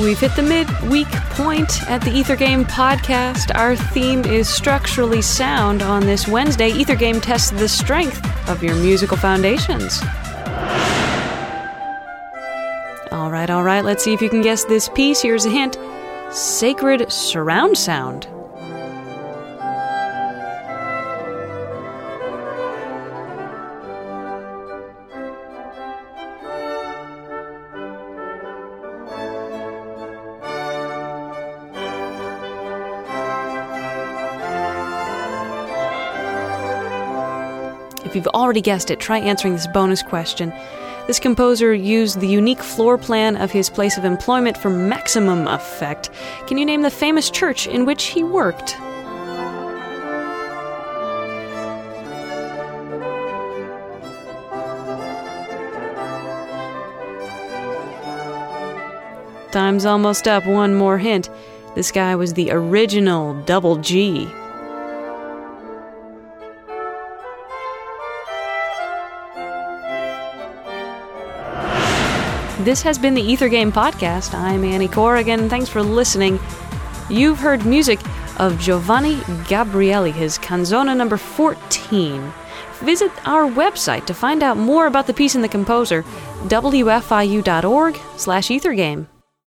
We've hit the mid-week point at the Ether Game podcast. Our theme is structurally sound. On this Wednesday, Ether Game tests the strength of your musical foundations. All right, all right, let's see if you can guess this piece. Here's a hint Sacred Surround Sound. If you've already guessed it, try answering this bonus question. This composer used the unique floor plan of his place of employment for maximum effect. Can you name the famous church in which he worked? Time's almost up. One more hint. This guy was the original Double G. This has been the Ether Game Podcast. I'm Annie Corrigan. Thanks for listening. You've heard music of Giovanni Gabrieli, his canzona number 14. Visit our website to find out more about the piece and the composer, wfiu.org slash ethergame.